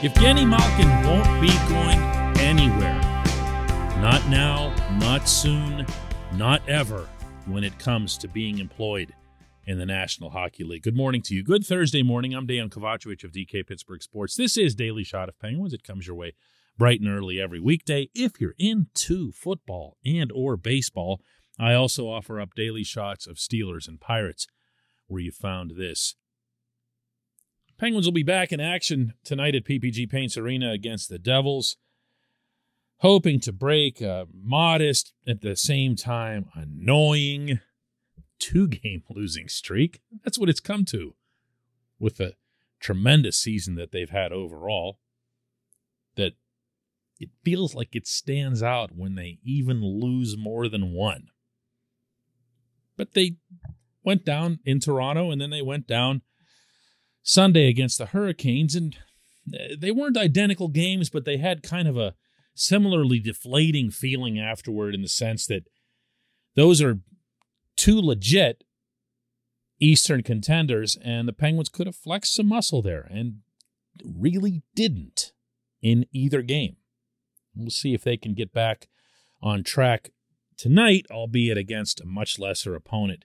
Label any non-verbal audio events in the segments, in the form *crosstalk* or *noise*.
Evgeni Malkin won't be going anywhere. Not now, not soon, not ever when it comes to being employed in the National Hockey League. Good morning to you. Good Thursday morning. I'm Dan Kovacevic of DK Pittsburgh Sports. This is Daily Shot of Penguins. It comes your way bright and early every weekday. If you're into football and or baseball, I also offer up daily shots of Steelers and Pirates where you found this. Penguins will be back in action tonight at PPG Paints Arena against the Devils, hoping to break a modest, at the same time, annoying two game *laughs* losing streak. That's what it's come to with the tremendous season that they've had overall. That it feels like it stands out when they even lose more than one. But they went down in Toronto and then they went down Sunday against the Hurricanes. And uh, they weren't identical games, but they had kind of a similarly deflating feeling afterward in the sense that those are two legit Eastern contenders, and the Penguins could have flexed some muscle there and really didn't in either game. We'll see if they can get back on track tonight, albeit against a much lesser opponent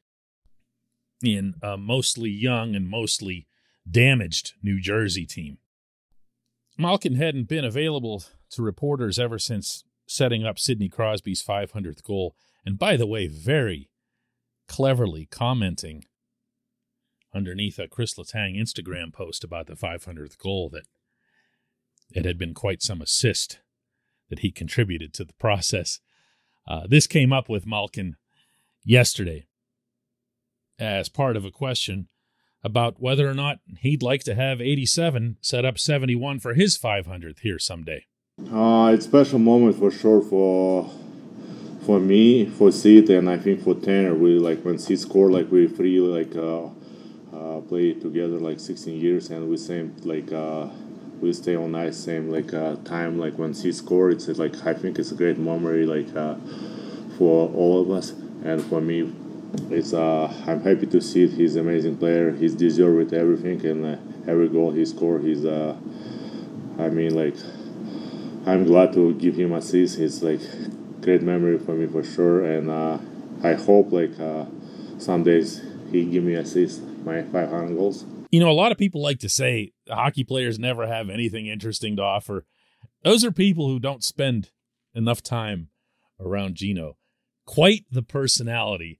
in a mostly young and mostly damaged New Jersey team. Malkin hadn't been available to reporters ever since setting up Sidney Crosby's 500th goal, and by the way, very cleverly commenting underneath a Chris Letang Instagram post about the 500th goal that it had been quite some assist that he contributed to the process. Uh, this came up with Malkin yesterday as part of a question about whether or not he'd like to have 87 set up 71 for his 500th here someday. Uh, it's special moment for sure for for me, for Sid, and I think for Tanner. We like when Sid scored, like we three like uh, uh, played together like 16 years, and we same like uh, we stay on ice same like uh, time like when Sid scored. It's like I think it's a great memory like uh, for all of us, and for me, it's uh, I'm happy to see it. He's an amazing player. He's deserved everything and uh, every goal he scored. He's uh, I mean like I'm glad to give him assist. It's like great memory for me for sure, and uh, I hope like uh, some days he give me assist my 500 goals. You know, a lot of people like to say hockey players never have anything interesting to offer. Those are people who don't spend enough time around Gino. Quite the personality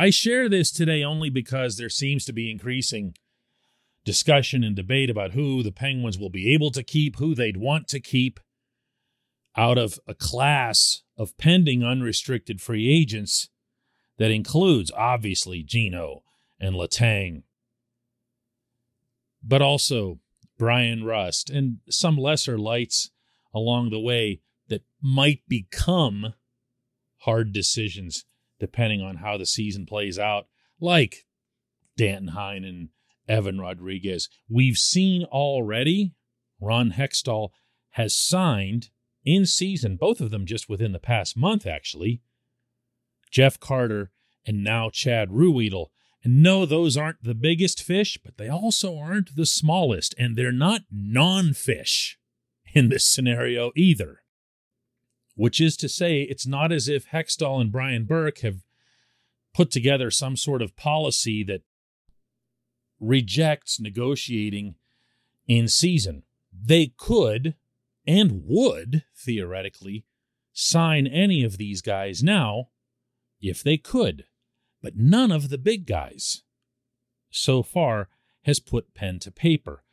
I share this today only because there seems to be increasing discussion and debate about who the Penguins will be able to keep, who they'd want to keep out of a class of pending unrestricted free agents that includes, obviously, Gino and Letang, but also Bryan Rust and some lesser lights along the way that might become hard decisions depending on how the season plays out, like Danton Heinen and Evan Rodrigues. We've seen already Ron Hextall has signed in season, both of them just within the past month, actually, Jeff Carter and now Chad Ruhwedel. And no, those aren't the biggest fish, but they also aren't the smallest, and they're not non fish in this scenario either which is to say, it's not as if Hextall and Brian Burke have put together some sort of policy that rejects negotiating in season. They could and would, theoretically, sign any of these guys now if they could, but none of the big guys so far has put pen to paper.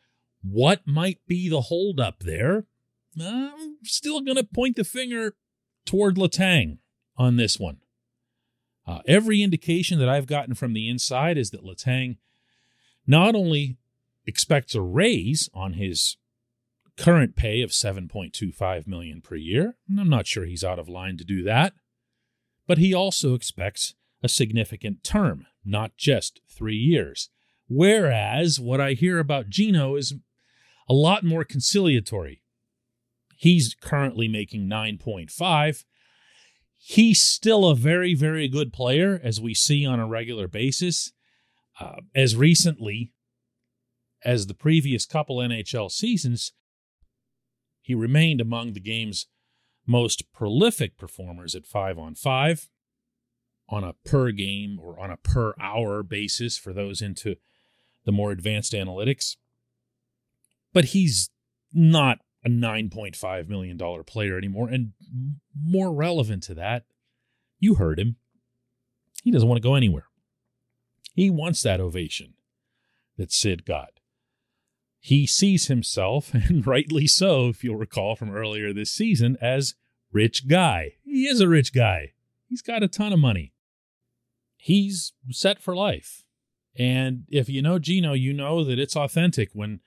What might be the holdup there? I'm still going to point the finger toward Letang on this one. Uh, every indication that I've gotten from the inside is that Letang not only expects a raise on his current pay of 7.25 million per year. And I'm not sure he's out of line to do that. But he also expects a significant term, not just 3 years. Whereas what I hear about Gino is a lot more conciliatory. He's currently making 9.5. He's still a very, very good player, as we see on a regular basis. Uh, as recently as the previous couple NHL seasons, he remained among the game's most prolific performers at five on five on a per game or on a per hour basis for those into the more advanced analytics. But he's not a $9.5 million player anymore. And more relevant to that, you heard him. He doesn't want to go anywhere. He wants that ovation that Sid got. He sees himself, *laughs* and rightly so, if you'll recall from earlier this season, as rich guy. He is a rich guy. He's got a ton of money. He's set for life. And if you know Gino, you know that it's authentic when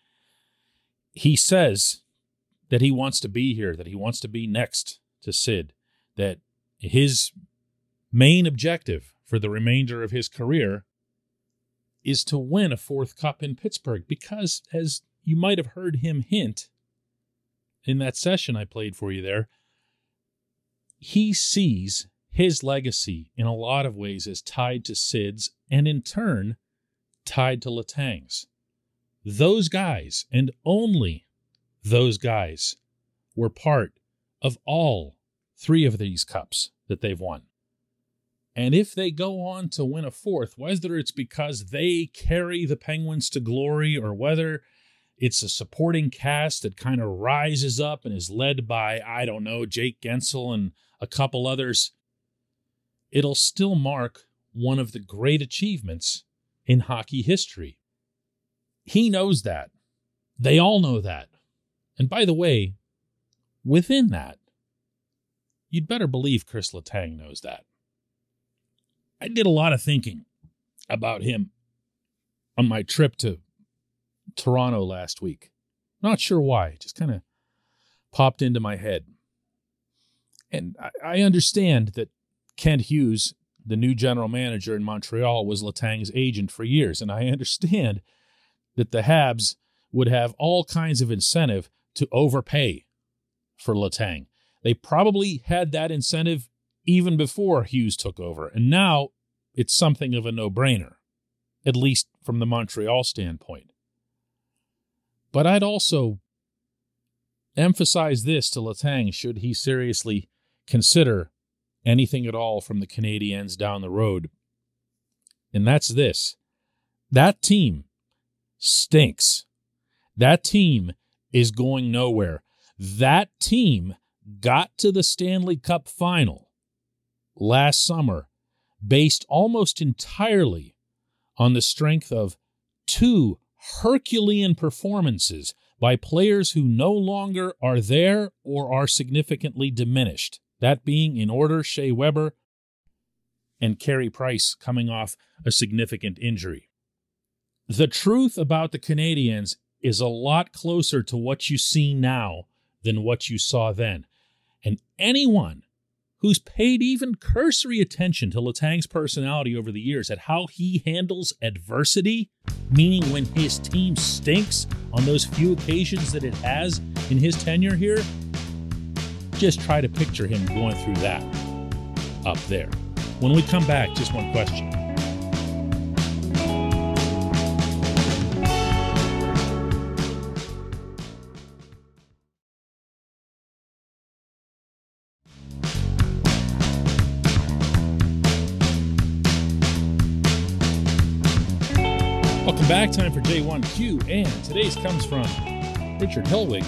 he says that he wants to be here, that he wants to be next to Sid, that his main objective for the remainder of his career is to win a fourth cup in Pittsburgh because, as you might have heard him hint in that session I played for you there, he sees his legacy in a lot of ways as tied to Sid's and in turn tied to Letang's. Those guys, and only those guys, were part of all three of these cups that they've won. And if they go on to win a fourth, whether it's because they carry the Penguins to glory or whether it's a supporting cast that kind of rises up and is led by, I don't know, Jake Guentzel and a couple others, it'll still mark one of the great achievements in hockey history. He knows that. They all know that. And by the way, within that, you'd better believe Chris Letang knows that. I did a lot of thinking about him on my trip to Toronto last week. Not sure why, just kind of popped into my head. And I, I understand that Kent Hughes, the new general manager in Montreal, was Letang's agent for years. And I understand that the Habs would have all kinds of incentive to overpay for Letang. They probably had that incentive even before Hughes took over. And now it's something of a no brainer, at least from the Montreal standpoint. But I'd also emphasize this to Letang should he seriously consider anything at all from the Canadiens down the road. And that's this that team stinks. That team is going nowhere. That team got to the Stanley Cup final last summer based almost entirely on the strength of two Herculean performances by players who no longer are there or are significantly diminished. That being in order Shea Weber and Carey Price coming off a significant injury. The truth about the Canadiens is a lot closer to what you see now than what you saw then. And anyone who's paid even cursory attention to Letang's personality over the years at how he handles adversity, meaning when his team stinks on those few occasions that it has in his tenure here, just try to picture him going through that up there. When we come back, just one question. Today's comes from Richard Helwig,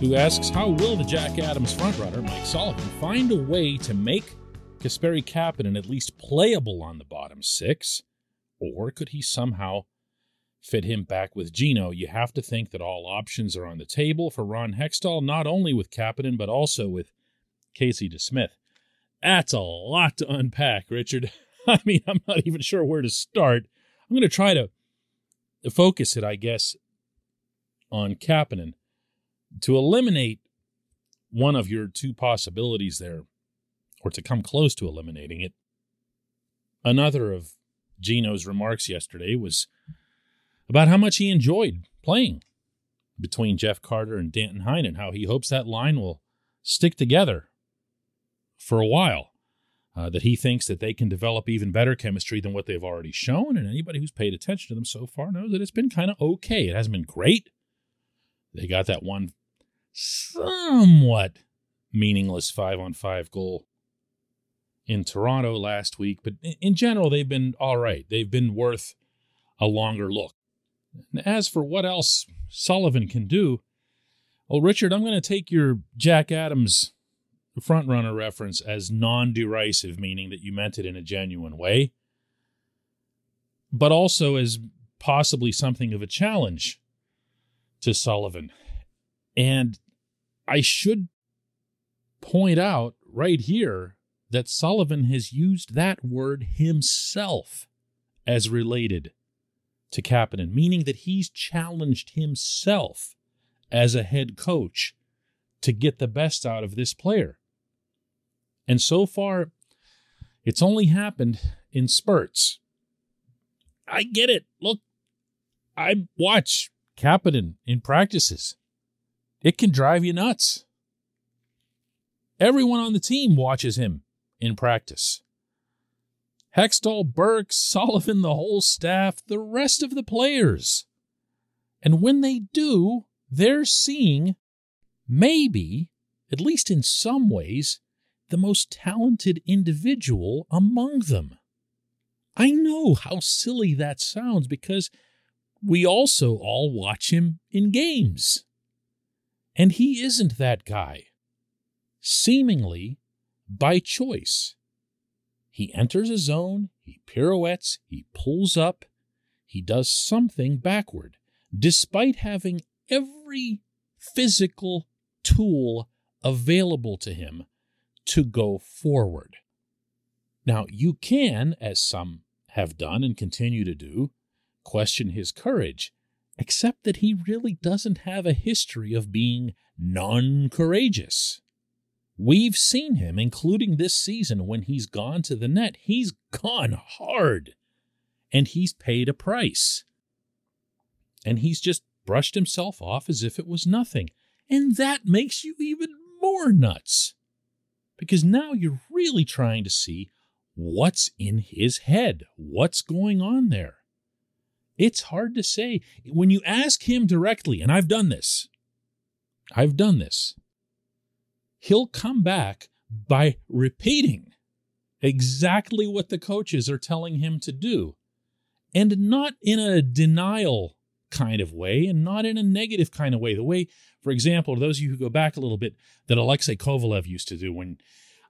who asks How will the Jack Adams frontrunner, Mike Sullivan, find a way to make Kasperi Kapanen at least playable on the bottom six? Or could he somehow fit him back with Gino? You have to think that all options are on the table for Ron Hextall, not only with Kapanen, but also with Casey DeSmith. That's a lot to unpack, Richard. *laughs* I mean, I'm not even sure where to start. I'm going to try to focus it, I guess, on Kapanen. to eliminate one of your two possibilities there, or to come close to eliminating it, another of Gino's remarks yesterday was about how much he enjoyed playing between Jeff Carter and Danton Heinen, how he hopes that line will stick together for a while. Uh, that he thinks that they can develop even better chemistry than what they've already shown, and anybody who's paid attention to them so far knows that it's been kind of okay. It hasn't been great. They got that one somewhat meaningless five on five goal in Toronto last week, but in general, they've been all right. They've been worth a longer look. As for what else Sullivan can do, well, Richard, I'm going to take your Jack Adams frontrunner reference as non derisive, meaning that you meant it in a genuine way, but also as possibly something of a challenge to Sullivan. And I should point out right here that Sullivan has used that word himself as related to Kapanen, meaning that he's challenged himself as a head coach to get the best out of this player. And so far, it's only happened in spurts. I get it. Look, I watch Kapanen in practices. It can drive you nuts. Everyone on the team watches him in practice. Hextall, Burke, *laughs* Sullivan, the whole staff, the rest of the players. And when they do, they're seeing, maybe, at least in some ways, the most talented individual among them. I know how silly that sounds because we also all watch him in games. And he isn't that guy. Seemingly by choice. He enters a zone, he pirouettes, he pulls up, he does something backward, despite having every physical tool available to him to go forward. Now, you can, as some have done and continue to do, question his courage, except that he really doesn't have a history of being non courageous. We've seen him, including this season when he's gone to the net. He's gone hard and he's paid a price. And he's just brushed himself off as if it was nothing. And that makes you even more nuts because now you're really trying to see what's in his head, what's going on there. It's hard to say. When you ask him directly, and I've done this, I've done this, he'll come back by repeating exactly what the coaches are telling him to do. And not in a denial kind of way and not in a negative kind of way. The way, for example, those of you who go back a little bit, that Alexei Kovalev used to do when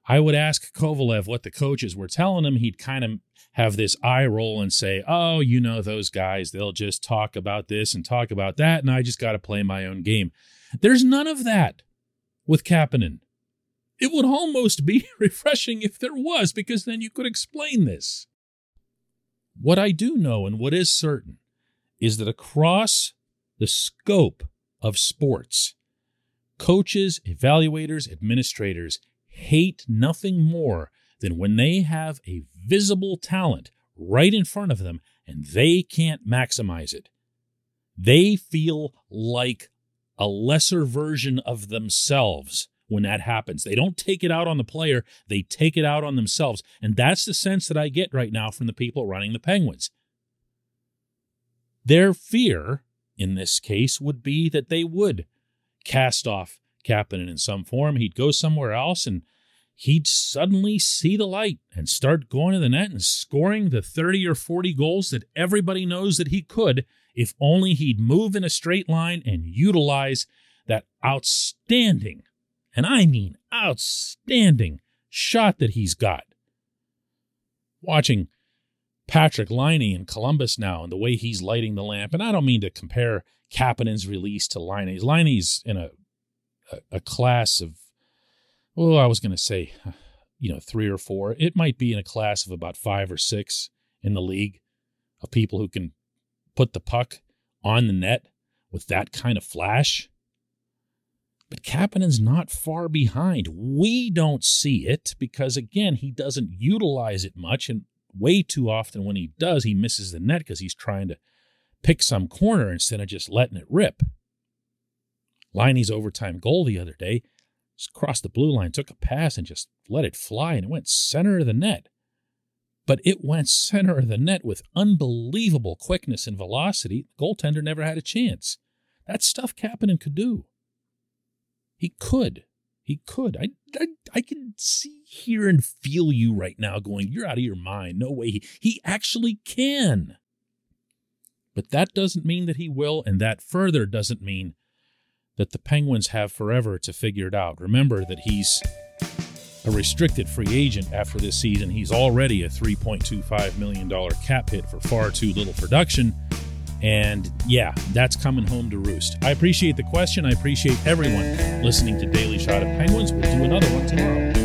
I would ask Kovalev what the coaches were telling him, he'd kind of have this eye roll and say, Oh, you know, those guys, they'll just talk about this and talk about that, and I just got to play my own game. There's none of that with Kapanen. It would almost be *laughs* refreshing if there was, because then you could explain this. What I do know and what is certain is that across the scope of sports, coaches, evaluators, administrators hate nothing more than when they have a visible talent right in front of them and they can't maximize it. They feel like a lesser version of themselves when that happens. They don't take it out on the player, they take it out on themselves. And that's the sense that I get right now from the people running the Penguins. Their fear, in this case, would be that they would cast off Kapanen in some form. He'd go somewhere else and he'd suddenly see the light and start going to the net and scoring the 30 or 40 goals that everybody knows that he could if only he'd move in a straight line and utilize that outstanding, and I mean outstanding, shot that he's got. Watching Patrik Laine in Columbus now and the way he's lighting the lamp. And I don't mean to compare Kapanen's release to Laine's. Laine's in a, a, class of, well, I was going to say, you know, three or four. It might be in a class of about five or six in the league of people who can put the puck on the net with that kind of flash. But Kapanen's not far behind. We don't see it because, again, he doesn't utilize it much. And way too often when he does, he misses the net because he's trying to pick some corner instead of just letting it rip. Laine's overtime goal the other day just crossed the blue line, took a pass, and just let it fly, and it went center of the net. But it went center of the net with unbelievable quickness and velocity. The goaltender never had a chance. That's stuff Kapanen could do. He could. He could. I, I, I can see, hear, and feel you right now going, You're out of your mind. No way. He, he actually can. But that doesn't mean that he will, and that further doesn't mean that the Penguins have forever to figure it out. Remember that he's a restricted free agent after this season. He's already a $3.25 million cap hit for far too little production. And yeah, that's coming home to roost. I appreciate the question. I appreciate everyone listening to Daily Shot of Penguins. We'll do another one tomorrow.